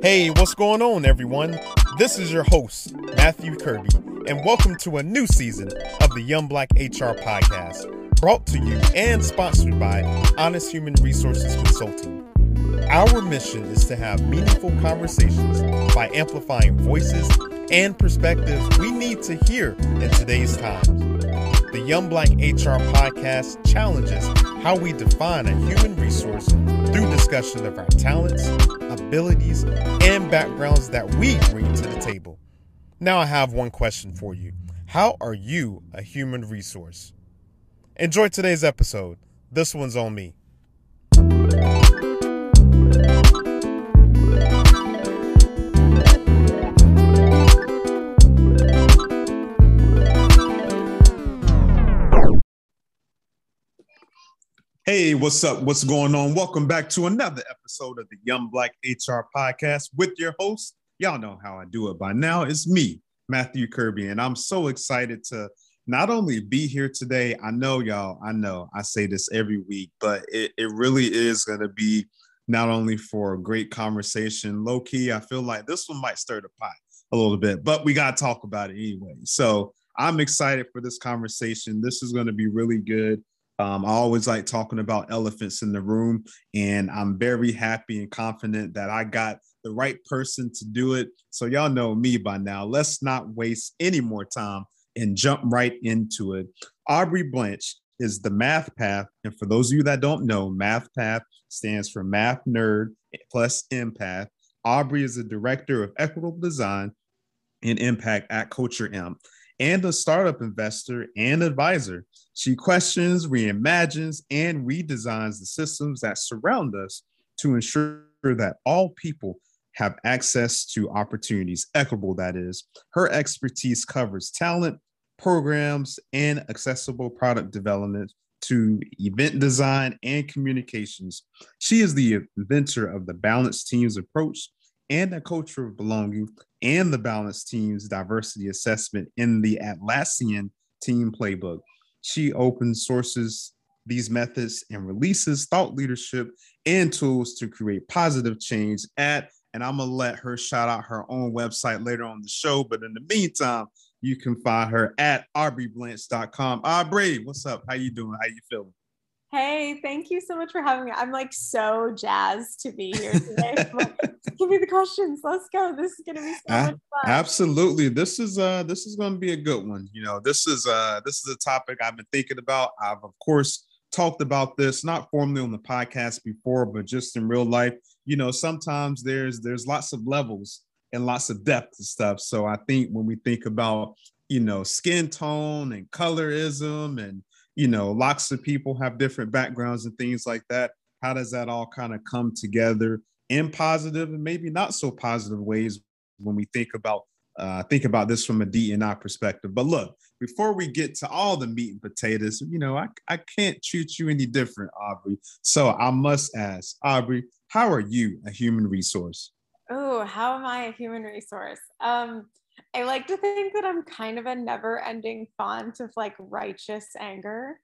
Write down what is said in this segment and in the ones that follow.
Hey, what's going on, everyone? This is your host, Matthew Kirby, and welcome to a new season of the Young Black HR podcast, brought to you and sponsored by Honest Human Resources Consulting. Our mission is to have meaningful conversations by amplifying voices and perspectives we need to hear in today's times. The Young Black HR podcast challenges how we define a human resource through discussion of our talents, abilities, and backgrounds that we bring to the table. Now, I have one question for you How are you a human resource? Enjoy today's episode. This one's on me. Hey, what's up? What's going on? Welcome back to another episode of the Young Black HR podcast with your host. Y'all know how I do it by now. It's me, Matthew Kirby, and I'm so excited to not only be here today. I know y'all, I know I say this every week, but it, it really is going to be not only for a great conversation, low key, I feel like this one might stir the pot a little bit, but we got to talk about it anyway. So I'm excited for this conversation. This is going to be really good. Um, I always like talking about elephants in the room, and I'm very happy and confident that I got the right person to do it. So, y'all know me by now. Let's not waste any more time and jump right into it. Aubrey Blanche is the Math Path. And for those of you that don't know, Math Path stands for Math Nerd plus Empath. Aubrey is the director of equitable design and impact at Culture Amp and a startup investor and advisor. She questions, reimagines, and redesigns the systems that surround us to ensure that all people have access to opportunities, equitable that is. Her expertise covers talent, programs, and accessible product development to event design and communications. She is the inventor of the balanced teams approach and a culture of belonging and the balanced teams diversity assessment in the Atlassian team playbook. She open sources these methods and releases thought leadership and tools to create positive change at and I'm gonna let her shout out her own website later on the show. But in the meantime, you can find her at aubreyblanche.com. Aubrey, what's up? How you doing? How you feeling? Hey, thank you so much for having me. I'm like so jazzed to be here today. Give me the questions. Let's go. This is gonna be so much fun. Absolutely. This is uh this is gonna be a good one. You know, this is uh this is a topic I've been thinking about. I've of course talked about this not formally on the podcast before, but just in real life. You know, sometimes there's there's lots of levels and lots of depth and stuff. So I think when we think about you know skin tone and colorism and you know, lots of people have different backgrounds and things like that. How does that all kind of come together in positive and maybe not so positive ways when we think about uh, think about this from a DNI perspective? But look, before we get to all the meat and potatoes, you know, I, I can't treat you any different, Aubrey. So I must ask, Aubrey, how are you a human resource? Oh, how am I a human resource? Um, I like to think that I'm kind of a never ending font of like righteous anger.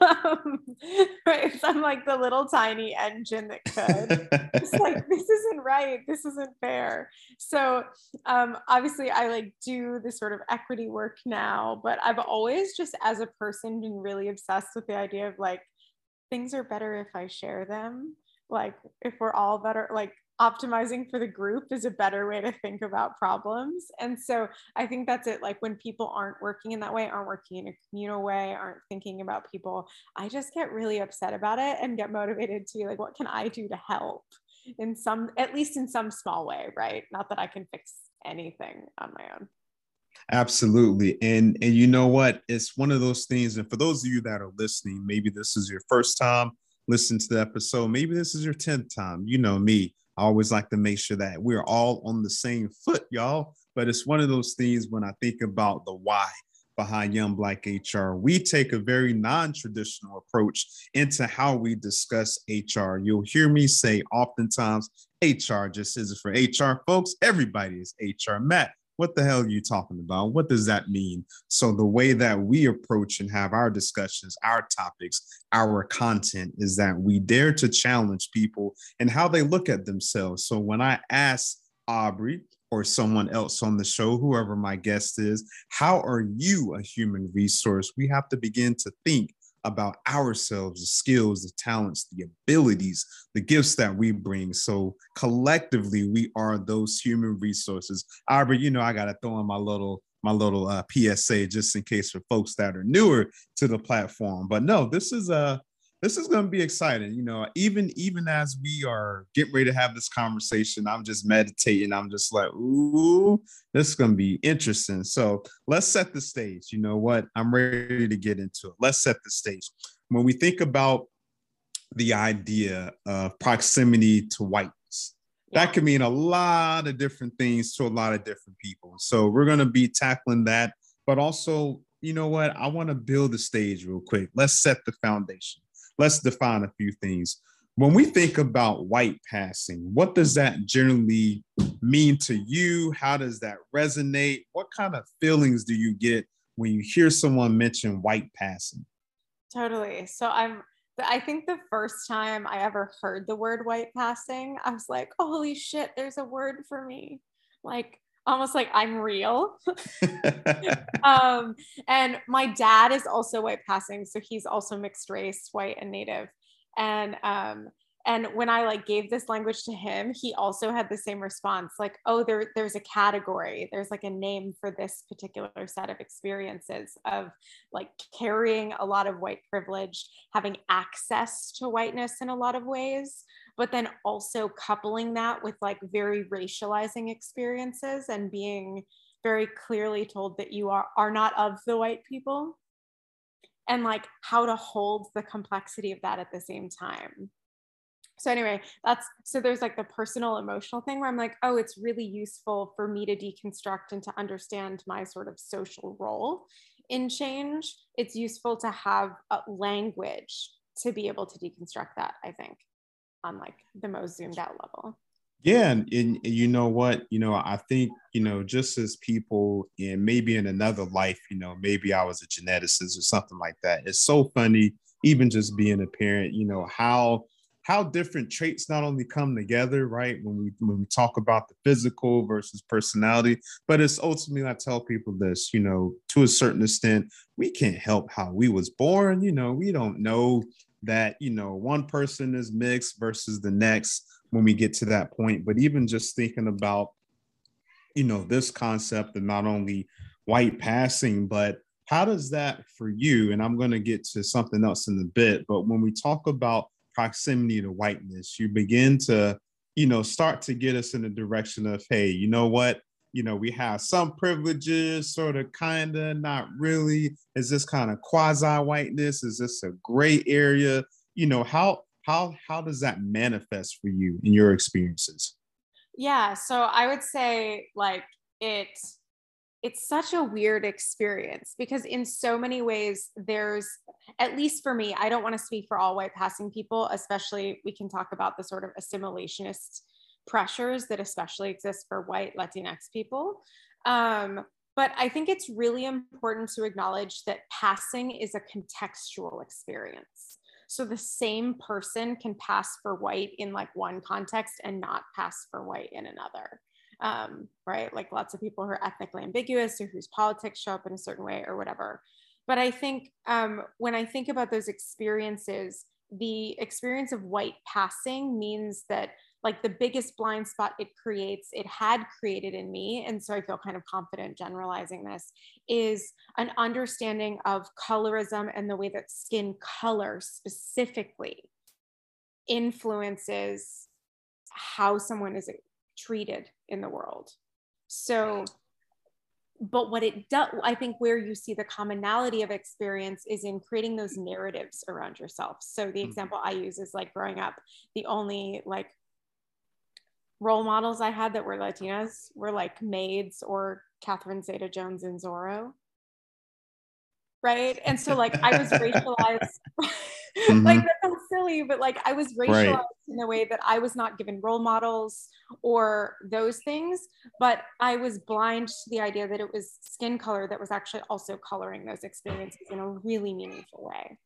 um, right. So I'm like the little tiny engine that could. it's like, this isn't right. This isn't fair. So um, obviously, I like do this sort of equity work now, but I've always just as a person been really obsessed with the idea of like, things are better if I share them. Like, if we're all better, like, optimizing for the group is a better way to think about problems. And so I think that's it. Like when people aren't working in that way, aren't working in a communal way, aren't thinking about people, I just get really upset about it and get motivated to be like, what can I do to help in some, at least in some small way, right? Not that I can fix anything on my own. Absolutely. And and you know what? It's one of those things. And for those of you that are listening, maybe this is your first time listening to the episode. Maybe this is your 10th time. You know me. I always like to make sure that we're all on the same foot, y'all. But it's one of those things when I think about the why behind Young Black HR, we take a very non traditional approach into how we discuss HR. You'll hear me say oftentimes, HR just isn't for HR folks. Everybody is HR. Matt, what the hell are you talking about? What does that mean? So the way that we approach and have our discussions, our topics, our content is that we dare to challenge people and how they look at themselves. So when I ask Aubrey or someone else on the show, whoever my guest is, how are you a human resource? We have to begin to think about ourselves, the skills, the talents, the abilities, the gifts that we bring. So collectively, we are those human resources. Aubrey, you know, I gotta throw in my little my little uh, PSA just in case for folks that are newer to the platform. But no, this is a this is going to be exciting. You know, even even as we are getting ready to have this conversation, I'm just meditating. I'm just like, ooh, this is going to be interesting. So let's set the stage. You know what? I'm ready to get into it. Let's set the stage. When we think about the idea of proximity to whiteness, that can mean a lot of different things to a lot of different people. So we're going to be tackling that, but also, you know what? I want to build the stage real quick. Let's set the foundation let's define a few things. When we think about white passing, what does that generally mean to you? How does that resonate? What kind of feelings do you get when you hear someone mention white passing? Totally. So I'm I think the first time I ever heard the word white passing, I was like, holy shit, there's a word for me. Like almost like I'm real. um, and my dad is also white passing, so he's also mixed race, white and native. And um, and when I like gave this language to him, he also had the same response, like, oh, there, there's a category, there's like a name for this particular set of experiences of like carrying a lot of white privilege, having access to whiteness in a lot of ways but then also coupling that with like very racializing experiences and being very clearly told that you are are not of the white people. And like how to hold the complexity of that at the same time. So anyway that's so there's like the personal emotional thing where i'm like oh it's really useful for me to deconstruct and to understand my sort of social role in change. It's useful to have a language to be able to deconstruct that i think on like the most zoomed out level. Yeah, and, and, you know what, you know, I think you know, just as people, and maybe in another life, you know, maybe I was a geneticist or something like that. It's so funny, even just being a parent, you know, how how different traits not only come together, right? When we when we talk about the physical versus personality, but it's ultimately I tell people this, you know, to a certain extent, we can't help how we was born. You know, we don't know that you know one person is mixed versus the next when we get to that point. But even just thinking about you know this concept of not only white passing but how does that for you and i'm going to get to something else in a bit but when we talk about proximity to whiteness you begin to you know start to get us in the direction of hey you know what you know, we have some privileges, sort of, kind of, not really. Is this kind of quasi whiteness? Is this a gray area? You know, how how how does that manifest for you in your experiences? Yeah, so I would say like it it's such a weird experience because in so many ways there's at least for me i don't want to speak for all white passing people especially we can talk about the sort of assimilationist pressures that especially exist for white Latinx people. Um, but I think it's really important to acknowledge that passing is a contextual experience. So the same person can pass for white in like one context and not pass for white in another. Um, right? Like lots of people who are ethnically ambiguous or whose politics show up in a certain way or whatever. But I think um, when I think about those experiences, the experience of white passing means that like the biggest blind spot it creates, it had created in me, and so I feel kind of confident generalizing this, is an understanding of colorism and the way that skin color specifically influences how someone is treated in the world. So, but what it does, I think where you see the commonality of experience is in creating those narratives around yourself. So the mm-hmm. example I use is like growing up, the only like role models I had that were Latinas were like maids or Catherine Zeta Jones and Zorro. Right. And so like I was racialized. Mm-hmm. like that sounds silly, but like I was racialized right. in a way that I was not given role models or those things, but I was blind to the idea that it was skin color that was actually also coloring those experiences in a really meaningful way.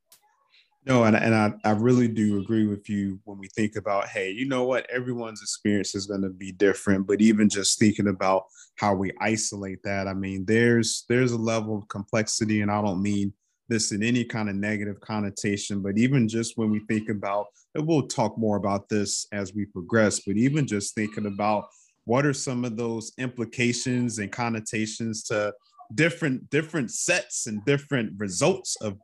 No, and, and I, I really do agree with you when we think about, hey, you know what? Everyone's experience is going to be different. But even just thinking about how we isolate that, I mean, there's there's a level of complexity, and I don't mean this in any kind of negative connotation, but even just when we think about, and we'll talk more about this as we progress, but even just thinking about what are some of those implications and connotations to different different sets and different results of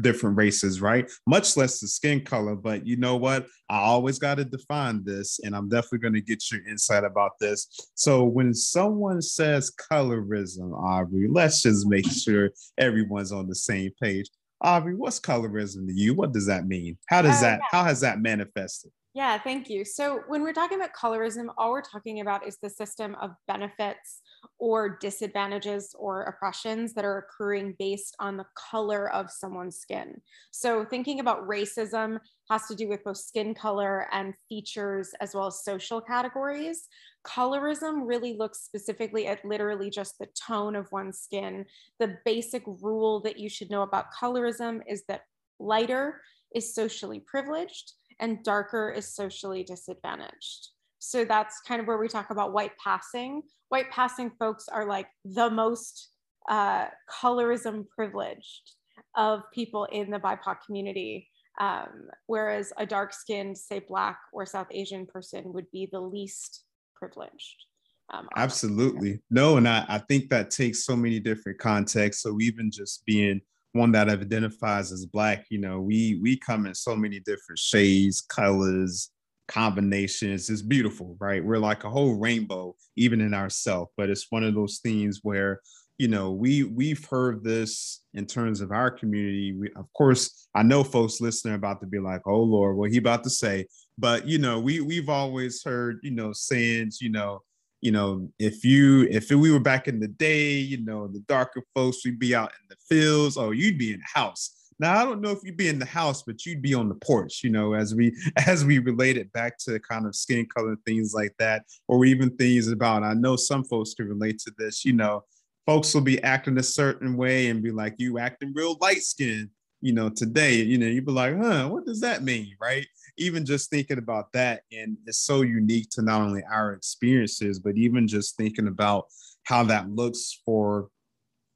different races, right? Much less the skin color. But you know what? I always got to define this, and I'm definitely going to get your insight about this. So when someone says colorism, Aubrey, let's just make sure everyone's on the same page. Aubrey, what's colorism to you? What does that mean? How does uh, that? Yeah. How has that manifested? Yeah, thank you. So when we're talking about colorism, all we're talking about is the system of benefits or disadvantages or oppressions that are occurring based on the color of someone's skin. So, thinking about racism has to do with both skin color and features as well as social categories. Colorism really looks specifically at literally just the tone of one's skin. The basic rule that you should know about colorism is that lighter is socially privileged and darker is socially disadvantaged. So that's kind of where we talk about white passing. White passing folks are like the most uh, colorism privileged of people in the BIPOC community. Um, whereas a dark skinned, say Black or South Asian person would be the least privileged. Um, Absolutely. No, and I, I think that takes so many different contexts. So even just being one that identifies as black, you know, we we come in so many different shades, colors, combinations It's beautiful, right? We're like a whole rainbow, even in ourselves. But it's one of those things where, you know, we we've heard this in terms of our community. We, of course, I know folks listening about to be like, "Oh Lord, what he about to say?" But you know, we we've always heard, you know, sayings, you know, you know, if you if we were back in the day, you know, the darker folks, we'd be out in the fields, or you'd be in the house now I don't know if you'd be in the house, but you'd be on the porch, you know, as we as we relate it back to kind of skin color things like that, or even things about. I know some folks can relate to this. You know, folks will be acting a certain way and be like, "You acting real light skin." You know, today, you know, you'd be like, "Huh, what does that mean?" Right? Even just thinking about that, and it's so unique to not only our experiences, but even just thinking about how that looks for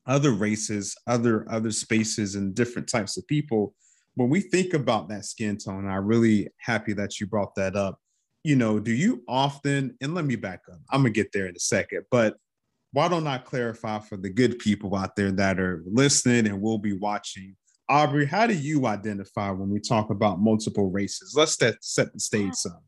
other races, other other spaces, and different types of people. When we think about that skin tone, I'm really happy that you brought that up. You know, do you often, and let me back up, I'm gonna get there in a second, but why don't I clarify for the good people out there that are listening and will be watching? Aubrey, how do you identify when we talk about multiple races? Let's set, set the stage some.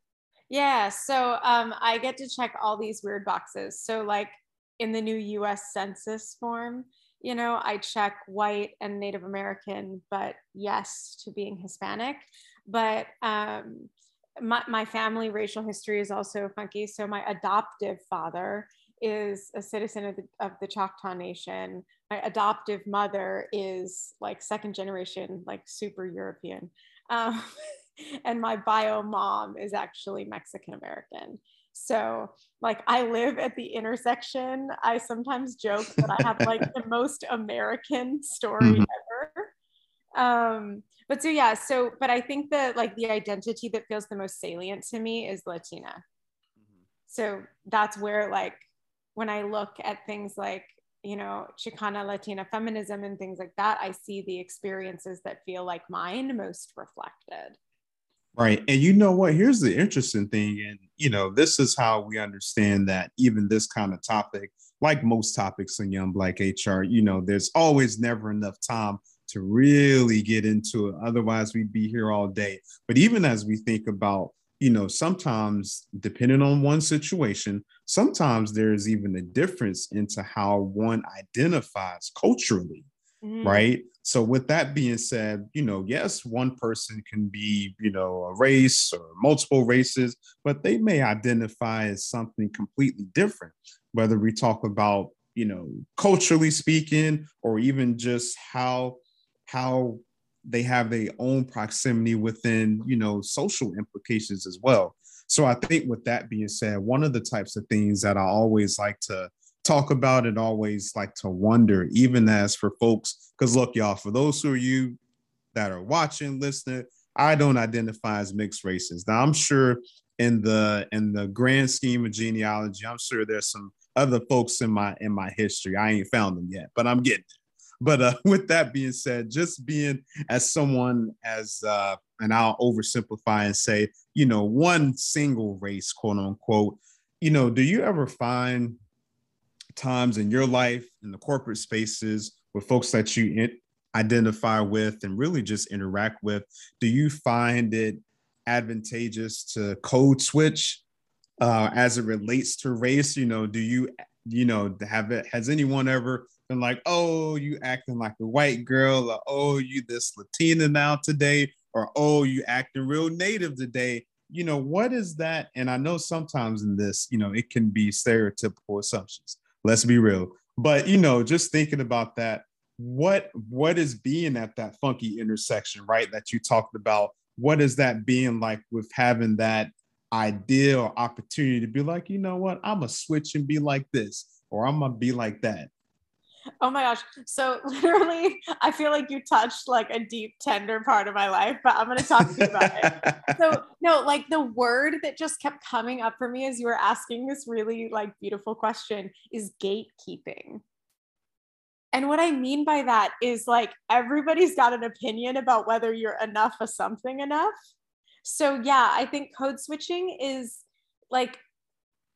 Yeah, so um, I get to check all these weird boxes. So, like in the new US Census form, you know, I check white and Native American, but yes to being Hispanic. But um, my, my family racial history is also funky. So my adoptive father is a citizen of the, of the Choctaw Nation. My adoptive mother is like second generation, like super European. Um, and my bio mom is actually Mexican American. So, like, I live at the intersection. I sometimes joke that I have like the most American story mm-hmm. ever. Um, but so, yeah, so, but I think that like the identity that feels the most salient to me is Latina. Mm-hmm. So, that's where, like, when I look at things like, you know, Chicana Latina feminism and things like that, I see the experiences that feel like mine most reflected. Right. And you know what? Here's the interesting thing. And, you know, this is how we understand that even this kind of topic, like most topics in Young Black HR, you know, there's always never enough time to really get into it. Otherwise, we'd be here all day. But even as we think about, you know, sometimes depending on one situation, sometimes there's even a difference into how one identifies culturally. Mm-hmm. Right. So, with that being said, you know, yes, one person can be, you know, a race or multiple races, but they may identify as something completely different, whether we talk about, you know, culturally speaking, or even just how how they have their own proximity within you know social implications as well. So i think with that being said one of the types of things that i always like to talk about and always like to wonder even as for folks because look y'all for those who are you that are watching listening i don't identify as mixed races. Now i'm sure in the in the grand scheme of genealogy i'm sure there's some other folks in my in my history. I ain't found them yet but i'm getting but uh, with that being said, just being as someone as, uh, and I'll oversimplify and say, you know, one single race, quote unquote, you know, do you ever find times in your life in the corporate spaces with folks that you identify with and really just interact with, do you find it advantageous to code switch uh, as it relates to race? You know, do you, you know, have it, has anyone ever and like, oh, you acting like a white girl, or oh, you this Latina now today, or oh, you acting real native today. You know, what is that? And I know sometimes in this, you know, it can be stereotypical assumptions. Let's be real. But you know, just thinking about that, what what is being at that funky intersection, right? That you talked about. What is that being like with having that ideal opportunity to be like, you know what, I'm gonna switch and be like this, or I'm gonna be like that Oh my gosh. So literally, I feel like you touched like a deep, tender part of my life, but I'm going to talk to you about it. So, no, like the word that just kept coming up for me as you were asking this really like beautiful question is gatekeeping. And what I mean by that is like everybody's got an opinion about whether you're enough of something enough. So, yeah, I think code switching is like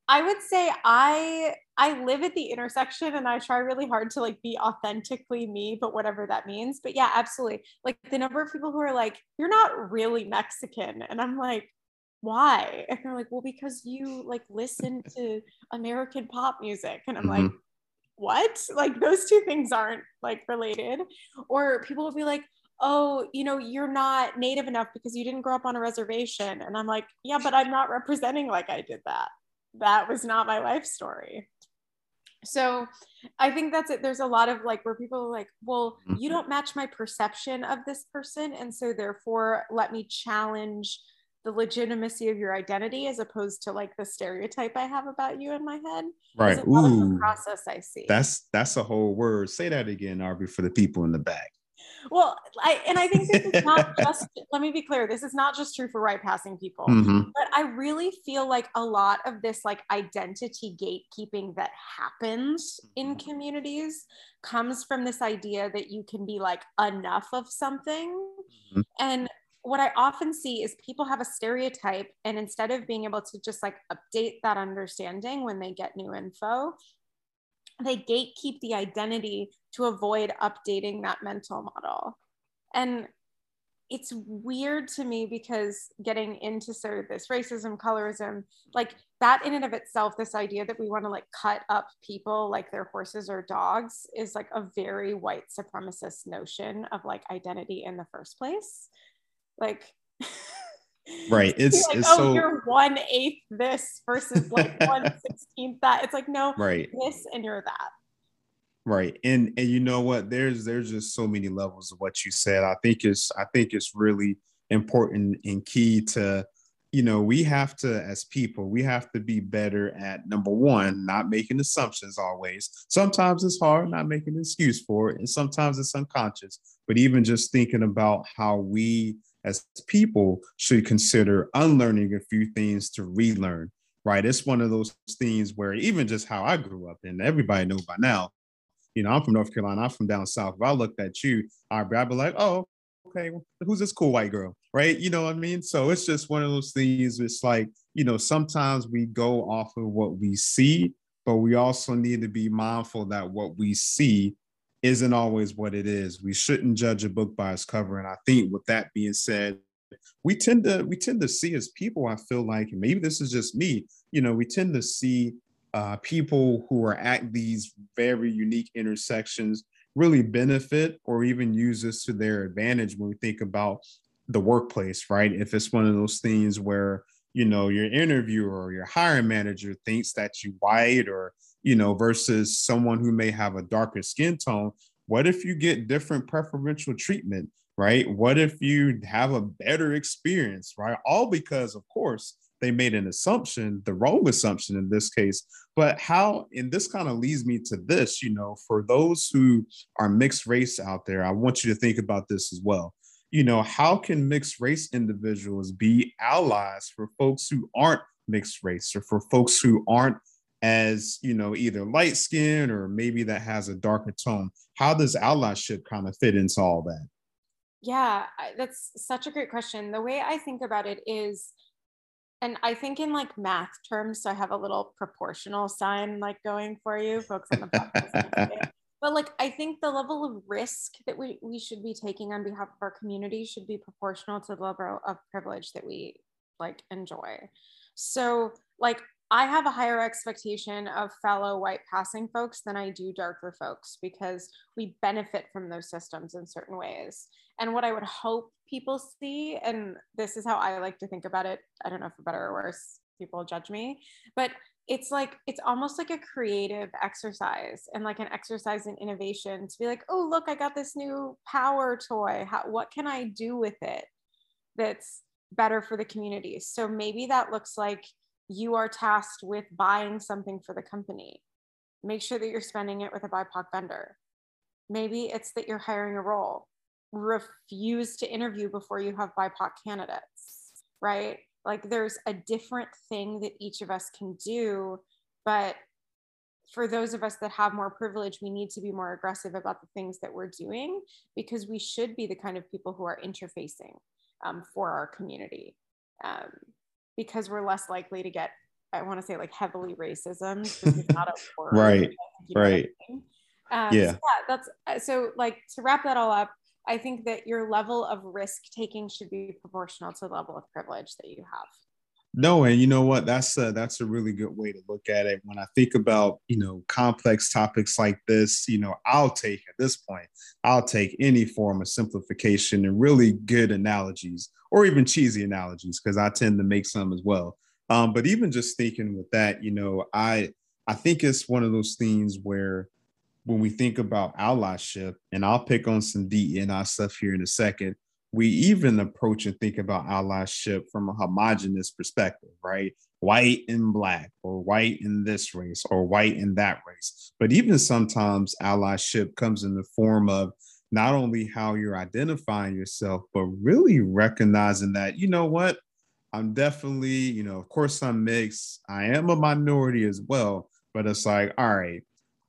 I would say I I live at the intersection and I try really hard to like be authentically me, but whatever that means. But yeah, absolutely. Like the number of people who are like, you're not really Mexican. And I'm like, why? And they're like, well, because you like listen to American pop music. And I'm mm-hmm. like, what? Like those two things aren't like related. Or people will be like, oh, you know, you're not native enough because you didn't grow up on a reservation. And I'm like, yeah, but I'm not representing like I did that that was not my life story so i think that's it. There's a lot of like where people are like well you mm-hmm. don't match my perception of this person and so therefore let me challenge the legitimacy of your identity as opposed to like the stereotype i have about you in my head. Right. Ooh, process i see. That's that's a whole word. Say that again Aubrey for the people in the back well, I and I think this is not just let me be clear, this is not just true for white passing people. Mm-hmm. But I really feel like a lot of this like identity gatekeeping that happens in mm-hmm. communities comes from this idea that you can be like enough of something. Mm-hmm. And what I often see is people have a stereotype, and instead of being able to just like update that understanding when they get new info, they gatekeep the identity to avoid updating that mental model. And it's weird to me because getting into sort of this racism, colorism, like that in and of itself, this idea that we want to like cut up people like they're horses or dogs is like a very white supremacist notion of like identity in the first place. Like, right it's, like, it's oh so you're one eighth this versus like one sixteenth that. It's like no right. this and you're that. Right and and you know what? There's there's just so many levels of what you said. I think it's i think it's really important and key to you know we have to as people we have to be better at number one not making assumptions always. Sometimes it's hard not making an excuse for it and sometimes it's unconscious but even just thinking about how we as people should consider unlearning a few things to relearn right? It's one of those things where even just how i grew up and everybody know by now you know i'm from north carolina i'm from down south. If i looked at you i'd be like oh okay who's this cool white girl? Right? You know what i mean? So it's just one of those things it's like you know sometimes we go off of what we see but we also need to be mindful that what we see isn't always what it is. We shouldn't judge a book by its cover. And I think with that being said, we tend to we tend to see as people, I feel like, and maybe this is just me, you know, we tend to see uh, people who are at these very unique intersections really benefit or even use this to their advantage when we think about the workplace, right? If it's one of those things where, you know, your interviewer or your hiring manager thinks that you white or you know, versus someone who may have a darker skin tone. What if you get different preferential treatment? right? What if you have a better experience, right? All because, of course, they made an assumption, the wrong assumption in this case. But how, and this kind of leads me to this, you know, for those who are mixed race out there, I want you to think about this as well. You know, how can mixed race individuals be allies for folks who aren't mixed race or for folks who aren't as you know either light skin or maybe that has a darker tone. How does allyship kind of fit into all that? Yeah that's such a great question. The way i think about it is and i think in like math terms so i have a little proportional sign like going for you folks on the podcast but like i think the level of risk that we, we should be taking on behalf of our community should be proportional to the level of privilege that we like enjoy. So like I have a higher expectation of fellow white passing folks than I do darker folks because we benefit from those systems in certain ways. And what I would hope people see, and this is how I like to think about it, I don't know if for better or worse, people judge me, but it's like it's almost like a creative exercise and like an exercise in innovation to be like, oh, look, I got this new power toy. How, what can I do with it that's better for the community? So maybe that looks like you are tasked with buying something for the company. Make sure that you're spending it with a BIPOC vendor. Maybe it's that you're hiring a role. Refuse to interview before you have BIPOC candidates, right? Like there's a different thing that each of us can do. But for those of us that have more privilege, we need to be more aggressive about the things that we're doing because we should be the kind of people who are interfacing um, for our community. Um, because we're less likely to get I want to say like heavily racism. right. Right. Um, yeah. So yeah. That's uh, so like to wrap that all up. I think that your level of risk taking should be proportional to the level of privilege that you have. No, and you know what? That's a, that's a really good way to look at it. When I think about you know complex topics like this, you know, I'll take at this point, I'll take any form of simplification and really good analogies or even cheesy analogies because I tend to make some as well. Um, but even just thinking with that, you know, I I think it's one of those things where when we think about allyship, and I'll pick on some DEI stuff here in a second, we even approach and think about allyship from a homogenous perspective, right? White and black, or white in this race, or white in that race. But even sometimes allyship comes in the form of not only how you're identifying yourself, but really recognizing that, you know what, I'm definitely, you know, of course I'm mixed. I am a minority as well, but it's like, all right,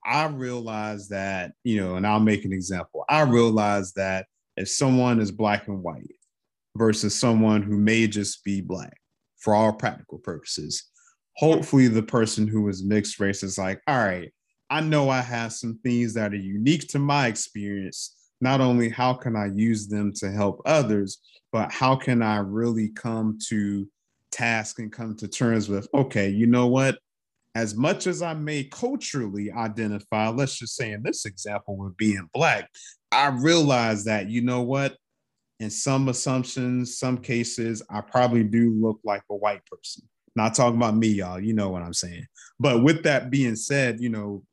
I realize that, you know, and I'll make an example. I realize that if someone is black and white versus someone who may just be black for all practical purposes, hopefully the person who is mixed race is like, all right, I know I have some things that are unique to my experience not only how can I use them to help others, but how can I really come to task and come to terms with, okay, you know what? As much as I may culturally identify, let's just say in this example with being Black, I realize that, you know what? In some assumptions, some cases, I probably do look like a white person. Not talking about me, y'all. You know what I'm saying. But with that being said, you know,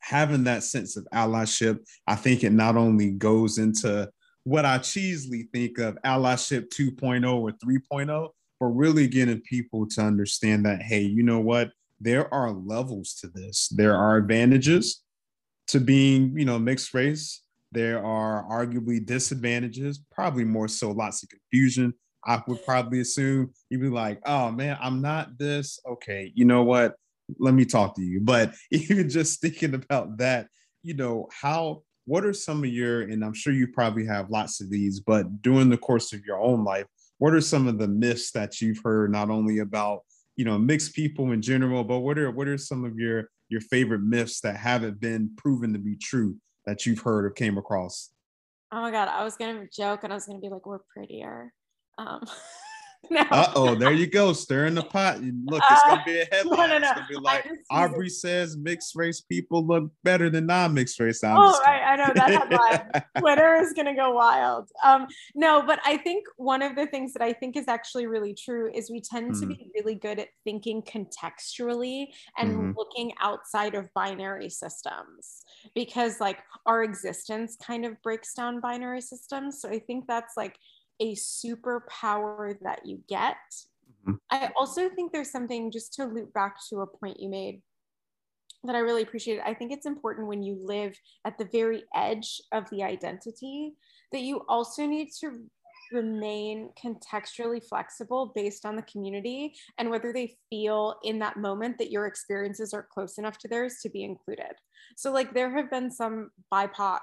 having that sense of allyship, I think it not only goes into what I cheesily think of allyship 2.0 or 3.0, but really getting people to understand that, hey, you know what? There are levels to this. There are advantages to being, you know, mixed race. There are arguably disadvantages, probably more so lots of confusion. I would probably assume you'd be like, oh man, I'm not this. Okay, you know what? let me talk to you. But even just thinking about that, you know, how what are some of your, and I'm sure you probably have lots of these, but during the course of your own life, what are some of the myths that you've heard not only about, you know, mixed people in general, but what are what are some of your your favorite myths that haven't been proven to be true that you've heard or came across? Oh my god, I was gonna joke and I was gonna be like, we're prettier. Um no. Uh oh, there you go, stirring the pot. Look, it's gonna be a headline. Uh, no, no, no. It's gonna be like Aubrey says mixed race people look better than non-mixed race. I'm oh, right, I know that headline. Twitter is gonna go wild. Um, no, but I think one of the things that I think is actually really true is we tend mm. to be really good at thinking contextually and mm-hmm. looking outside of binary systems because like our existence kind of breaks down binary systems. So I think that's like a superpower that you get. Mm-hmm. I also think there's something just to loop back to a point you made that I really appreciate. I think it's important when you live at the very edge of the identity that you also need to remain contextually flexible based on the community and whether they feel in that moment that your experiences are close enough to theirs to be included. So, like, there have been some BIPOC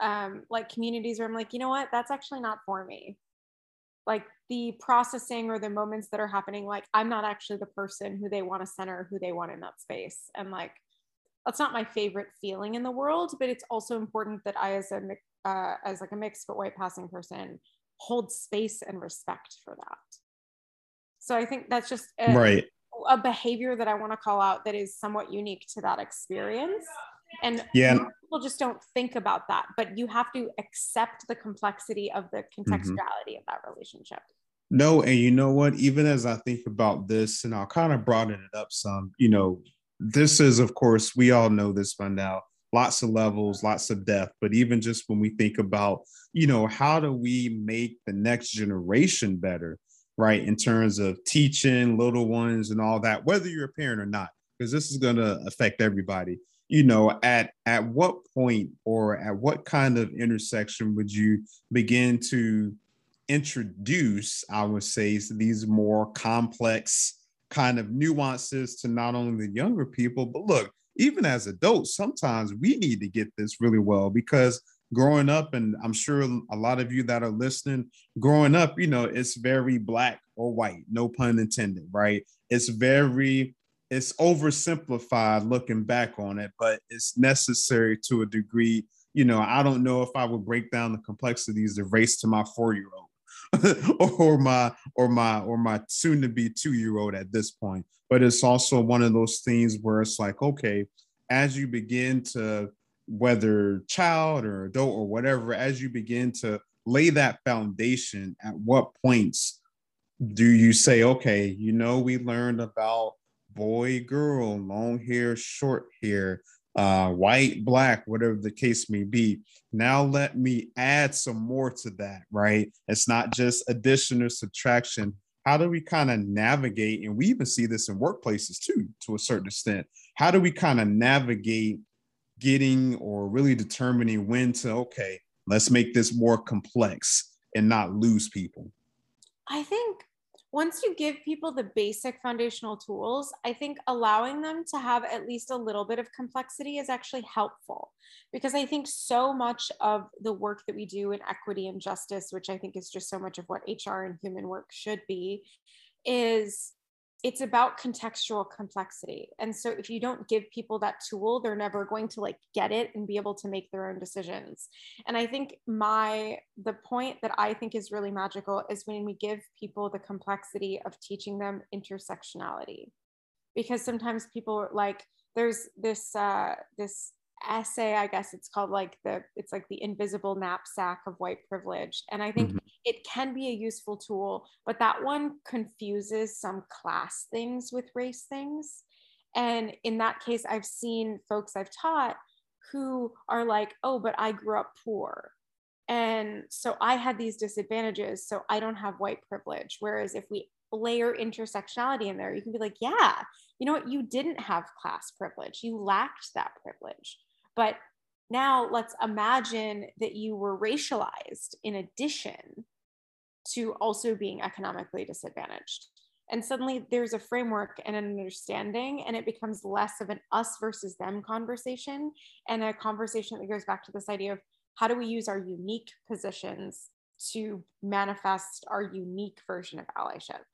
um, like communities where I'm like, you know what, that's actually not for me like the processing or the moments that are happening like i'm not actually the person who they want to center who they want in that space. And like that's not my favorite feeling in the world but it's also important that i as a uh, as like a mixed but white passing person hold space and respect for that. So i think that's just a, right. a behavior that i want to call out that is somewhat unique to that experience. And yeah people just don't think about that but you have to accept the complexity of the mm-hmm. contextuality mm-hmm. of that relationship no and you know what even as i think about this and i'll kind of broaden it up some you know this is of course we all know this by now lots of levels lots of depth but even just when we think about you know how do we make the next generation better right in terms of teaching little ones and all that whether you're a parent or not because this is going to affect everybody you know at at what point or at what kind of intersection would you begin to introduce i would say these more complex kind of nuances to not only the younger people but look even as adults sometimes we need to get this really well because growing up and i'm sure a lot of you that are listening growing up you know it's very black or white no pun intended right? It's very it's oversimplified looking back on it, but it's necessary to a degree. You know, I don't know if I would break down the complexities of race to my four-year-old or my or my or my soon-to-be two-year-old at this point. But it's also one of those things where it's like, okay, as you begin to whether child or adult or whatever, as you begin to lay that foundation, at what points do you say, okay, you know, we learned about boy, girl, long hair, short hair, uh, white, black, whatever the case may be. Now let me add some more to that, right? It's not just addition or subtraction. How do we kind of navigate? And we even see this in workplaces too, to a certain extent. How do we kind of navigate getting or really determining when to, okay, let's make this more complex and not lose people? I think once you give people the basic foundational tools, I think allowing them to have at least a little bit of complexity is actually helpful. Because I think so much of the work that we do in equity and justice, which I think is just so much of what HR and human work should be, is it's about contextual complexity. And so if you don't give people that tool they're never going to like get it and be able to make their own decisions. And i think my the point that i think is really magical is when we give people the complexity of teaching them intersectionality. Because sometimes people like there's this uh this essay i guess it's called like the it's like the invisible knapsack of white privilege and i think mm-hmm. it can be a useful tool but that one confuses some class things with race things and in that case i've seen folks i've taught who are like oh but i grew up poor and so i had these disadvantages so i don't have white privilege whereas if we layer intersectionality in there you can be like yeah you know what? You didn't have class privilege. You lacked that privilege but now let's imagine that you were racialized in addition to also being economically disadvantaged. And suddenly there's a framework and an understanding, and it becomes less of an us versus them conversation and a conversation that goes back to this idea of how do we use our unique positions to manifest our unique version of allyship.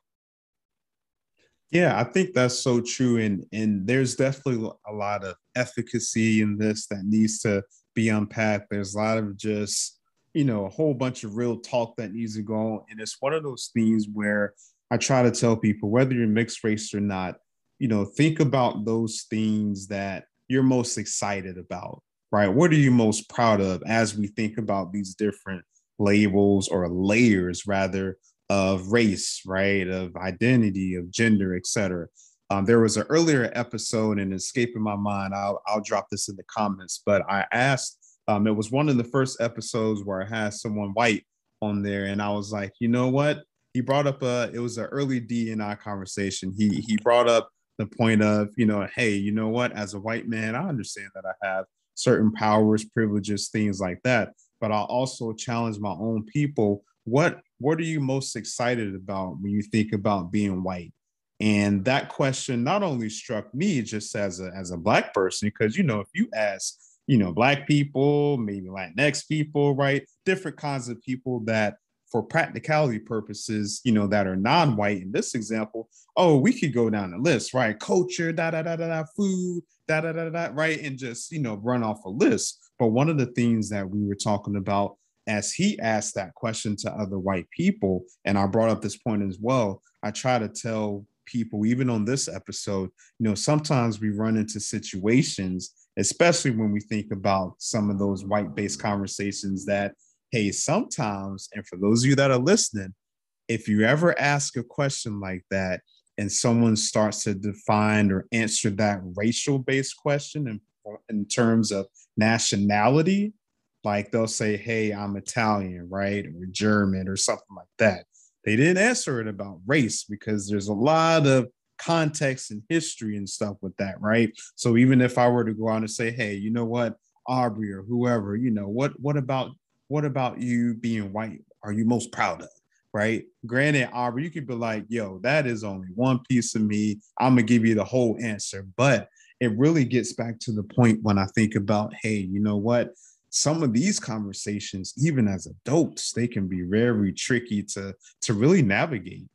Yeah, I think that's so true. And and there's definitely a lot of efficacy in this that needs to be unpacked. There's a lot of just, you know, a whole bunch of real talk that needs to go on. And it's one of those things where I try to tell people whether you're mixed race or not, you know, think about those things that you're most excited about, right? What are you most proud of as we think about these different labels or layers rather of race, right? Of identity, of gender, etc. Um, there was an earlier episode and escaping my mind. I'll, I'll drop this in the comments, but I asked, um, it was one of the first episodes where I had someone white on there, and I was like, you know what? He brought up a, it was an early DNI conversation. He he brought up the point of, you know, hey, you know what? As a white man, I understand that I have certain powers, privileges, things like that. But I also challenge my own people. What what are you most excited about when you think about being white? And that question not only struck me just as a as a black person, because you know, if you ask, you know, black people, maybe Latinx people, right, different kinds of people that for practicality purposes, you know, that are non-white in this example, oh, we could go down the list, right? Culture, da da da da da, food, da da da da, right, and just you know run off a list. But one of the things that we were talking about as he asked that question to other white people, and I brought up this point as well. I try to tell people, even on this episode, you know, sometimes we run into situations, especially when we think about some of those white-based conversations that hey, sometimes, and for those of you that are listening, if you ever ask a question like that and someone starts to define or answer that racial based question in, in terms of nationality, like they'll say, hey, I'm Italian, right? Or German or something like that. They didn't answer it about race because there's a lot of context and history and stuff with that, right? So even if I were to go out and say, hey, you know what, Aubrey or whoever, you know, what what about what about you being white are you most proud of? Right. Granted, Aubrey, you could be like, yo, that is only one piece of me. I'm gonna give you the whole answer. But it really gets back to the point when I think about, hey, you know what? Some of these conversations, even as adults, they can be very tricky to to really navigate.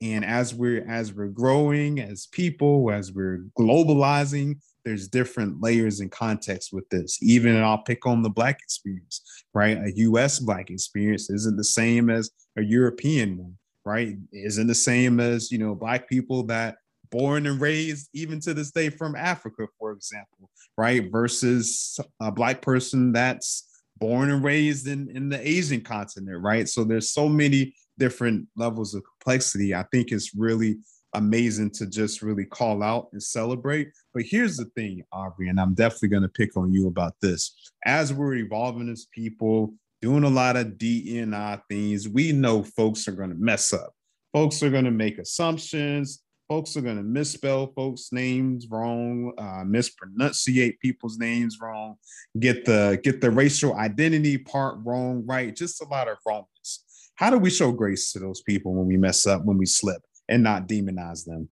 And as we're as we're growing as people, as we're globalizing, there's different layers and context with this. Even I'll pick on the black experience, right? A US black experience isn't the same as a European one, right? Isn't the same as, you know, black people that born and raised even to this day from Africa, for example, right? Versus a black person that's born and raised in, in the Asian continent, right? So there's so many different levels of complexity. I think it's really amazing to just really call out and celebrate. But here's the thing, Aubrey, and I'm definitely going to pick on you about this. As we're evolving as people, doing a lot of DNI things, we know folks are going to mess up. Folks are going to make assumptions. Folks are going to misspell folks' names wrong, uh, mispronunciate people's names wrong, get the get the racial identity part wrong, right? Just a lot of wrongness. How do we show grace to those people when we mess up, when we slip? and not demonize them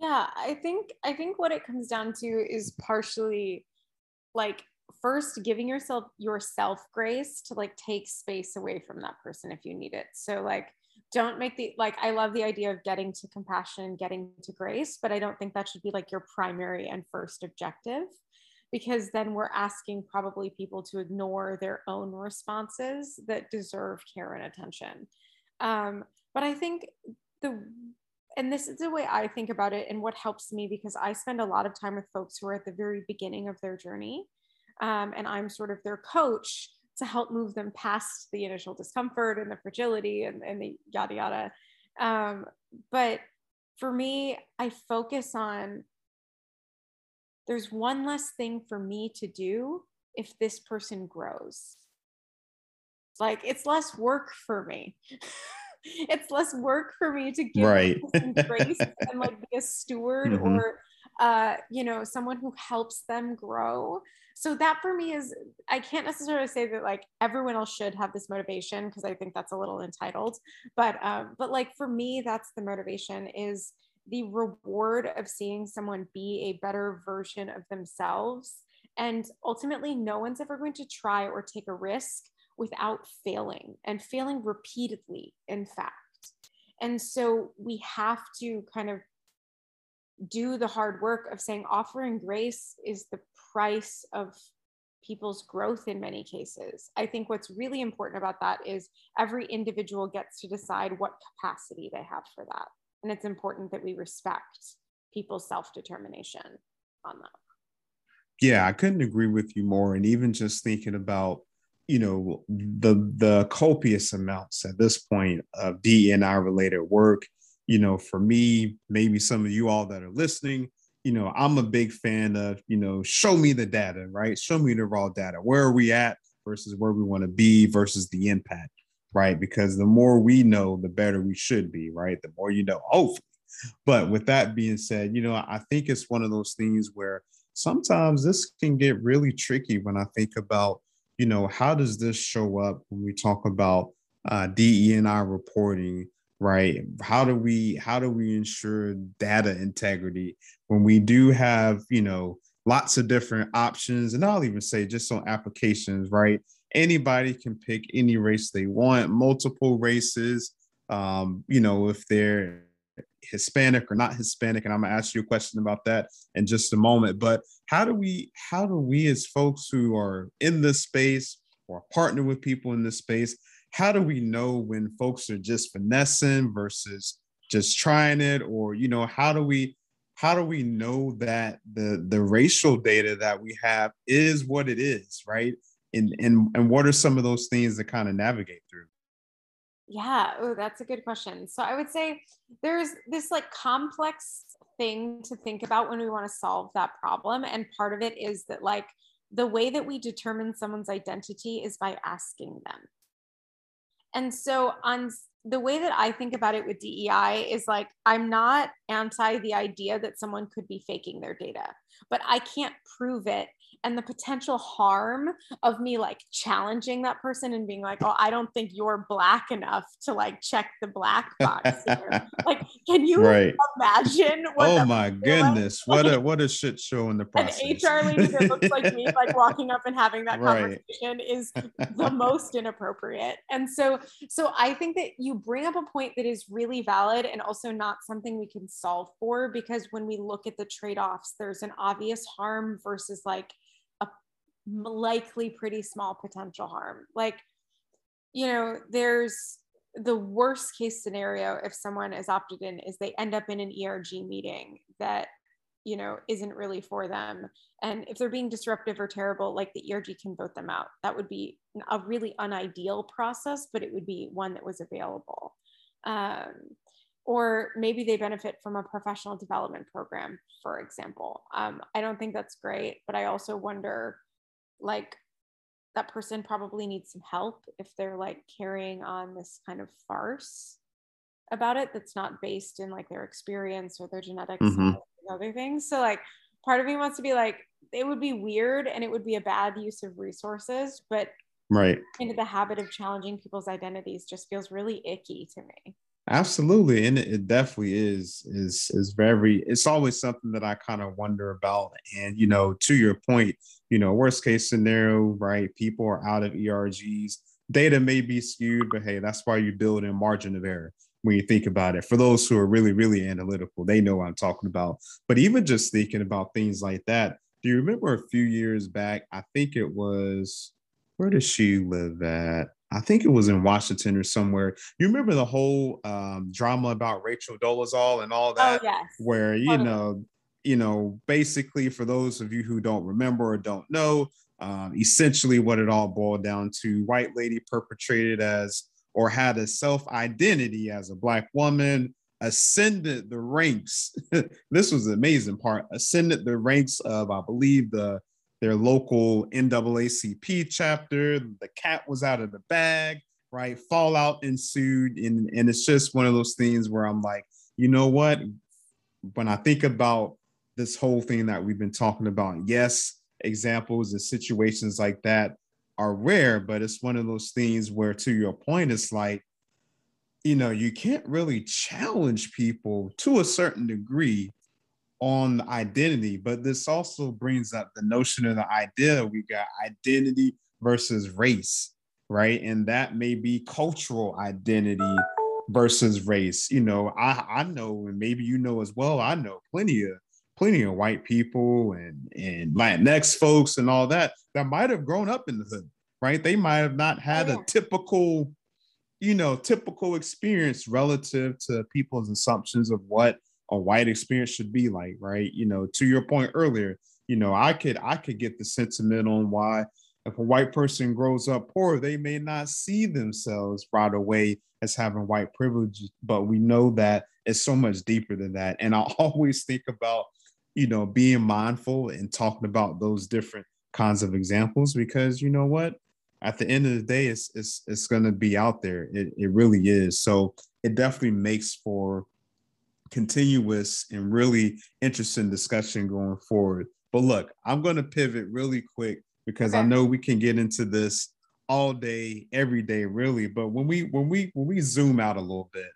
yeah i think i think what it comes down to is partially like first giving yourself yourself grace to like take space away from that person if you need it so like don't make the like i love the idea of getting to compassion getting to grace but i don't think that should be like your primary and first objective because then we're asking probably people to ignore their own responses that deserve care and attention um, but i think the and this is the way I think about it and what helps me because I spend a lot of time with folks who are at the very beginning of their journey. Um, and I'm sort of their coach to help move them past the initial discomfort and the fragility and, and the yada yada. Um, but for me, I focus on there's one less thing for me to do if this person grows. Like it's less work for me. it's less work for me to give right. grace and like be a steward mm-hmm. or uh, you know someone who helps them grow. So that for me is i can't necessarily say that like everyone else should have this motivation because i think that's a little entitled. But um, but like for me that's the motivation is the reward of seeing someone be a better version of themselves. And ultimately no one's ever going to try or take a risk without failing and failing repeatedly, in fact. And so we have to kind of do the hard work of saying offering grace is the price of people's growth in many cases. I think what's really important about that is every individual gets to decide what capacity they have for that. And it's important that we respect people's self determination on that. Yeah, I couldn't agree with you more. And even just thinking about, you know, the the copious amounts at this point of DNI related work, you know, for me, maybe some of you all that are listening, you know, I'm a big fan of, you know, show me the data, right? Show me the raw data. Where are we at versus where we want to be versus the impact, right? Because the more we know, the better we should be, right? The more you know, hopefully. But with that being said, you know, I think it's one of those things where sometimes this can get really tricky when I think about, you know, how does this show up when we talk about uh, DE&I reporting, right? How do we how do we ensure data integrity when we do have, you know, lots of different options, and I'll even say just on applications, right? Anybody can pick any race they want, multiple races. Um, you know, if they're Hispanic or not Hispanic, and I'm gonna ask you a question about that in just a moment. But how do we how do we as folks who are in this space or partner with people in this space, how do we know when folks are just finessing versus just trying it, or you know, how do we how do we know that the the racial data that we have is what it is, right? And and and what are some of those things to kind of navigate through? Yeah, oh, that's a good question. So I would say there's this like complex thing to think about when we want to solve that problem. And part of it is that like the way that we determine someone's identity is by asking them. And so on the way that I think about it with DEI is like I'm not anti the idea that someone could be faking their data, but I can't prove it and the potential harm of me like challenging that person and being like, oh, I don't think you're black enough to like check the black box. like, can you right. imagine? oh my goodness, like? what a what a shit show in the process. An HR lady that looks like me, like walking up and having that right. conversation is the most inappropriate. And so, so I think that you bring up a point that is really valid and also not something we can solve for because when we look at the trade-offs, there's an obvious harm versus like likely pretty small potential harm. Like, you know, there's the worst case scenario if someone is opted in is they end up in an ERG meeting that, you know, isn't really for them. And if they're being disruptive or terrible, like the ERG can vote them out. That would be a really unideal process, but it would be one that was available. Um, or maybe they benefit from a professional development program, for example. Um, I don't think that's great, but I also wonder like that person probably needs some help if they're like carrying on this kind of farce about it that's not based in like their experience or their genetics mm-hmm. or other things. So like part of me wants to be like it would be weird and it would be a bad use of resources, but right into the habit of challenging people's identities just feels really icky to me. Absolutely, and it definitely is is is very. It's always something that I kind of wonder about, and you know, to your point, you know, worst case scenario, right? People are out of ERGs. Data may be skewed, but hey, that's why you build in margin of error when you think about it. For those who are really, really analytical, they know what I'm talking about. But even just thinking about things like that, do you remember a few years back? I think it was where does she live at? I think it was in Washington or somewhere. You remember the whole um, drama about Rachel Dolezal and all oh, that, oh, yes. where you totally. know, you know, basically for those of you who don't remember or don't know, um, essentially what it all boiled down to: white lady perpetrated as or had a self identity as a black woman, ascended the ranks. this was the amazing part. Ascended the ranks of, I believe, the their local NAACP chapter. The cat was out of the bag, right? Fallout ensued. And, and it's just one of those things where I'm like, you know what? When I think about this whole thing that we've been talking about, yes, examples and situations like that are rare, but it's one of those things where, to your point, it's like, you know, you can't really challenge people to a certain degree on identity, but this also brings up the notion of the idea we got identity versus race, right? And that may be cultural identity versus race. You know, I, I know, and maybe you know as well, I know plenty of plenty of white people and and Latinx folks and all that that might have grown up in the hood, right? They might have not had yeah. a typical, you know, typical experience relative to people's assumptions of what a white experience should be like, right? You know, to your point earlier, you know, I could I could get the sentiment on why if a white person grows up poor, they may not see themselves right away as having white privilege, but we know that it's so much deeper than that. And I always think about, you know, being mindful and talking about those different kinds of examples because you know what? At the end of the day, it's it's it's gonna be out there. It it really is. So it definitely makes for continuous and really interesting discussion going forward. But look, I'm gonna pivot really quick because okay. I know we can get into this all day, every day, really. But when we when we when we zoom out a little bit,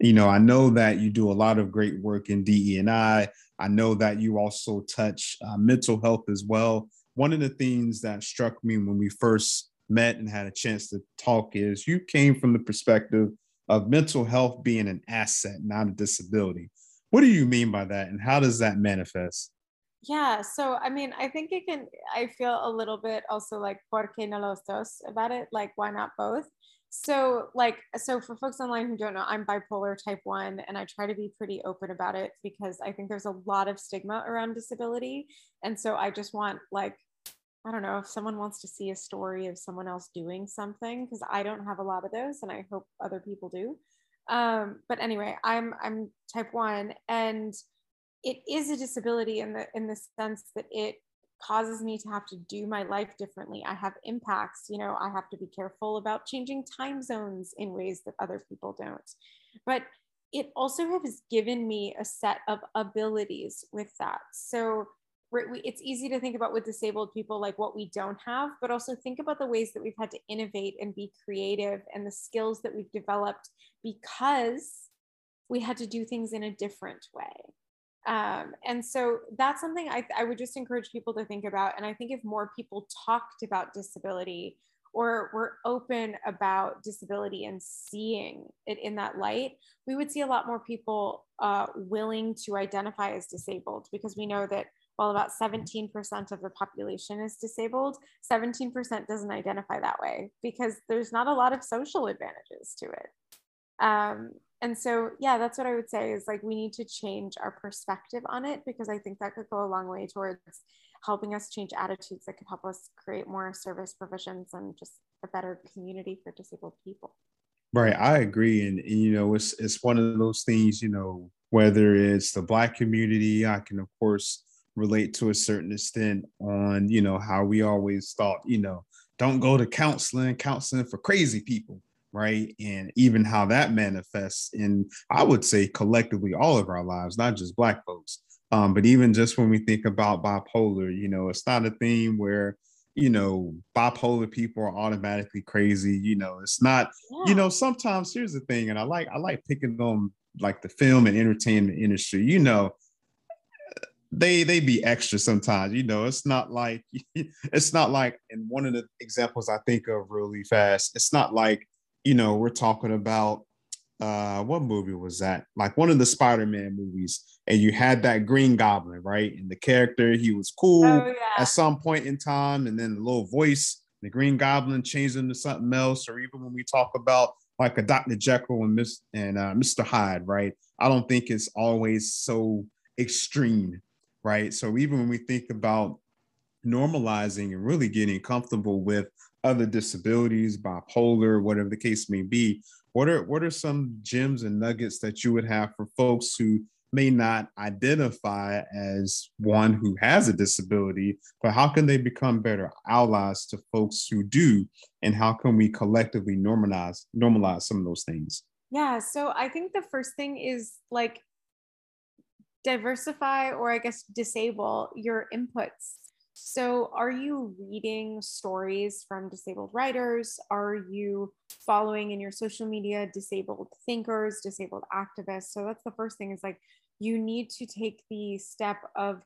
you know, I know that you do a lot of great work in DE and I. I know that you also touch uh, mental health as well. One of the things that struck me when we first met and had a chance to talk is you came from the perspective of mental health being an asset, not a disability. What do you mean by that, and how does that manifest? Yeah, so I mean, I think it can. I feel a little bit also like por qué no los dos about it. Like, why not both? So, like, so for folks online who don't know, I'm bipolar type one, and I try to be pretty open about it because I think there's a lot of stigma around disability, and so I just want like I don't know if someone wants to see a story of someone else doing something because I don't have a lot of those and I hope other people do. Um, but anyway, I'm I'm type one and it is a disability in the in the sense that it causes me to have to do my life differently. I have impacts, you know, I have to be careful about changing time zones in ways that other people don't. But it also has given me a set of abilities with that. So it's easy to think about with disabled people like what we don't have but also think about the ways that we've had to innovate and be creative and the skills that we've developed because we had to do things in a different way. Um, and so that's something I, I would just encourage people to think about and i think if more people talked about disability or were open about disability and seeing it in that light, we would see a lot more people uh, willing to identify as disabled because we know that while about 17% of the population is disabled, 17% doesn't identify that way because there's not a lot of social advantages to it. Um, and so, yeah, that's what I would say is like we need to change our perspective on it because I think that could go a long way towards helping us change attitudes that could help us create more service provisions and just a better community for disabled people. Right, I agree, and, and you know, it's it's one of those things. You know, whether it's the Black community, I can of course relate to a certain extent on you know how we always thought you know don't go to counseling counseling for crazy people right and even how that manifests in i would say collectively all of our lives not just black folks um, but even just when we think about bipolar you know it's not a thing where you know bipolar people are automatically crazy you know it's not yeah. you know sometimes here's the thing and i like i like picking on like the film and entertainment industry you know they they be extra sometimes you know it's not like it's not like And one of the examples i think of really fast it's not like you know we're talking about uh what movie was that? Like one of the spider-man movies and you had that green goblin right? And the character he was cool oh, yeah. at some point in time and then the little voice the green goblin changed into something else or even when we talk about like a dr jekyll and miss and uh, mr hyde right? I don't think it's always so extreme right? So even when we think about normalizing and really getting comfortable with other disabilities, bipolar, whatever the case may be, what are what are some gems and nuggets that you would have for folks who may not identify as one who has a disability, but how can they become better allies to folks who do? And how can we collectively normalize normalize some of those things? Yeah, so I think the first thing is like diversify or I guess disable your inputs. So, are you reading stories from disabled writers? Are you following in your social media disabled thinkers, disabled activists? So, that's the first thing is like you need to take the step of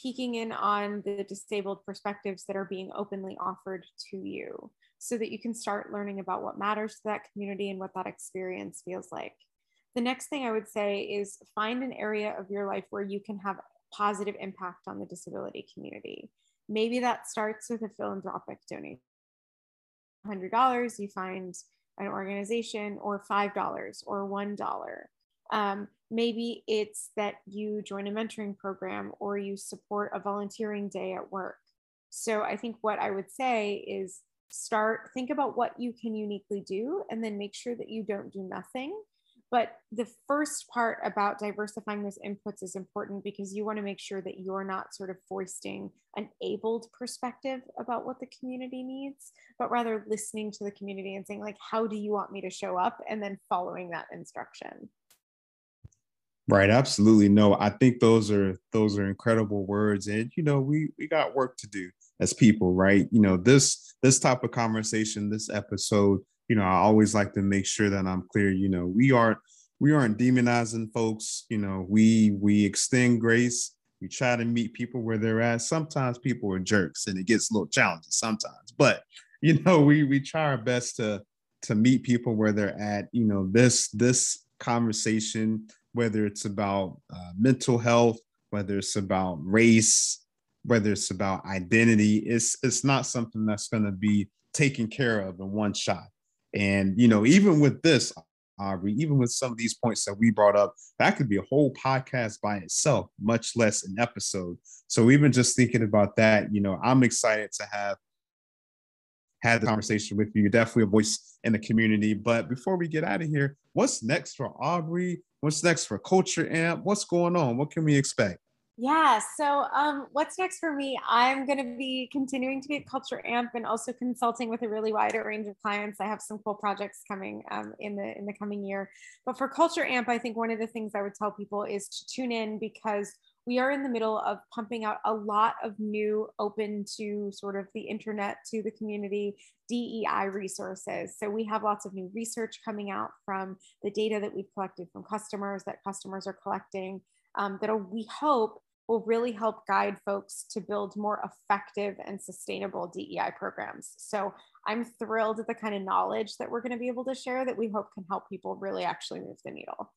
peeking in on the disabled perspectives that are being openly offered to you so that you can start learning about what matters to that community and what that experience feels like. The next thing I would say is find an area of your life where you can have a positive impact on the disability community. Maybe that starts with a philanthropic donation. $100, you find an organization, or $5 or $1. Um, maybe it's that you join a mentoring program or you support a volunteering day at work. So I think what I would say is start, think about what you can uniquely do, and then make sure that you don't do nothing but the first part about diversifying those inputs is important because you want to make sure that you're not sort of foisting an abled perspective about what the community needs, but rather listening to the community and saying, like, how do you want me to show up? And then following that instruction. Right, absolutely. No, I think those are those are incredible words. And you know, we we got work to do as people, right? You know, this this type of conversation, this episode you know, I always like to make sure that I'm clear. You know, we aren't we aren't demonizing folks. You know, we we extend grace. We try to meet people where they're at. Sometimes people are jerks, and it gets a little challenging sometimes. But you know, we we try our best to to meet people where they're at. You know, this this conversation, whether it's about uh, mental health, whether it's about race, whether it's about identity, it's it's not something that's going to be taken care of in one shot. And, you know, even with this, Aubrey, even with some of these points that we brought up, that could be a whole podcast by itself, much less an episode. So even just thinking about that, you know, I'm excited to have had the conversation with you. You're definitely a voice in the community. But before we get out of here, what's next for Aubrey? What's next for Culture Amp? What's going on? What can we expect? Yeah. So, um, what's next for me? I'm going to be continuing to be at Culture Amp and also consulting with a really wider range of clients. I have some cool projects coming um, in the in the coming year. But for Culture Amp, I think one of the things I would tell people is to tune in because we are in the middle of pumping out a lot of new, open to sort of the internet to the community DEI resources. So we have lots of new research coming out from the data that we've collected from customers that customers are collecting. Um, that we hope will really help guide folks to build more effective and sustainable DEI programs. So I'm thrilled at the kind of knowledge that we're going to be able to share that we hope can help people really actually move the needle.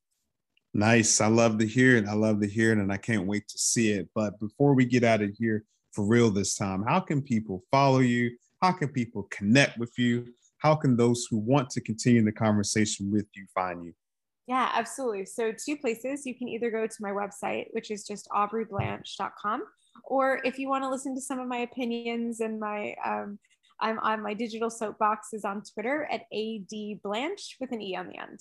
Nice. I love to hear it. I love to hear it, and I can't wait to see it. But before we get out of here for real this time, how can people follow you? How can people connect with you? How can those who want to continue the conversation with you find you? Yeah, absolutely. So, two places you can either go to my website, which is just aubreyblanche.com, or if you want to listen to some of my opinions and my, um, I'm on my digital soapbox is on Twitter at AD Blanche with an E on the end.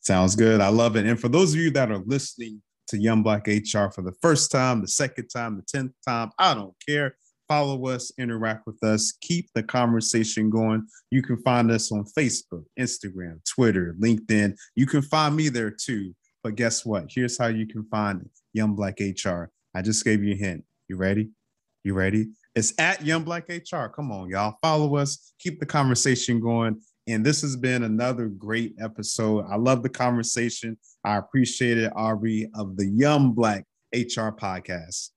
Sounds good. I love it. And for those of you that are listening to Young Black HR for the first time, the second time, the 10th time, I don't care follow us, interact with us, keep the conversation going. You can find us on Facebook, Instagram, Twitter, LinkedIn. You can find me there too. But guess what? Here's how you can find Young Black HR. I just gave you a hint. You ready? You ready? It's at Young Black HR. Come on, y'all. Follow us, keep the conversation going. And this has been another great episode. I love the conversation. I appreciate it, Aubrey, of the Young Black HR podcast.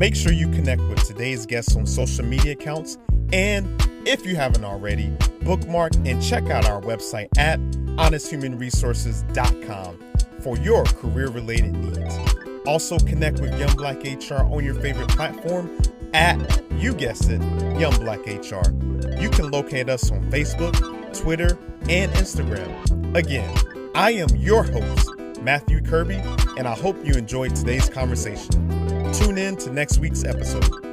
Make sure you connect with today's guests on social media accounts. And if you haven't already, bookmark and check out our website at honesthumanresources.com for your career related needs. Also, connect with Young Black HR on your favorite platform at, you guessed it, Young Black HR. You can locate us on Facebook, Twitter, and Instagram. Again, I am your host, Matthew Kirby, and I hope you enjoyed today's conversation. Tune in to next week's episode.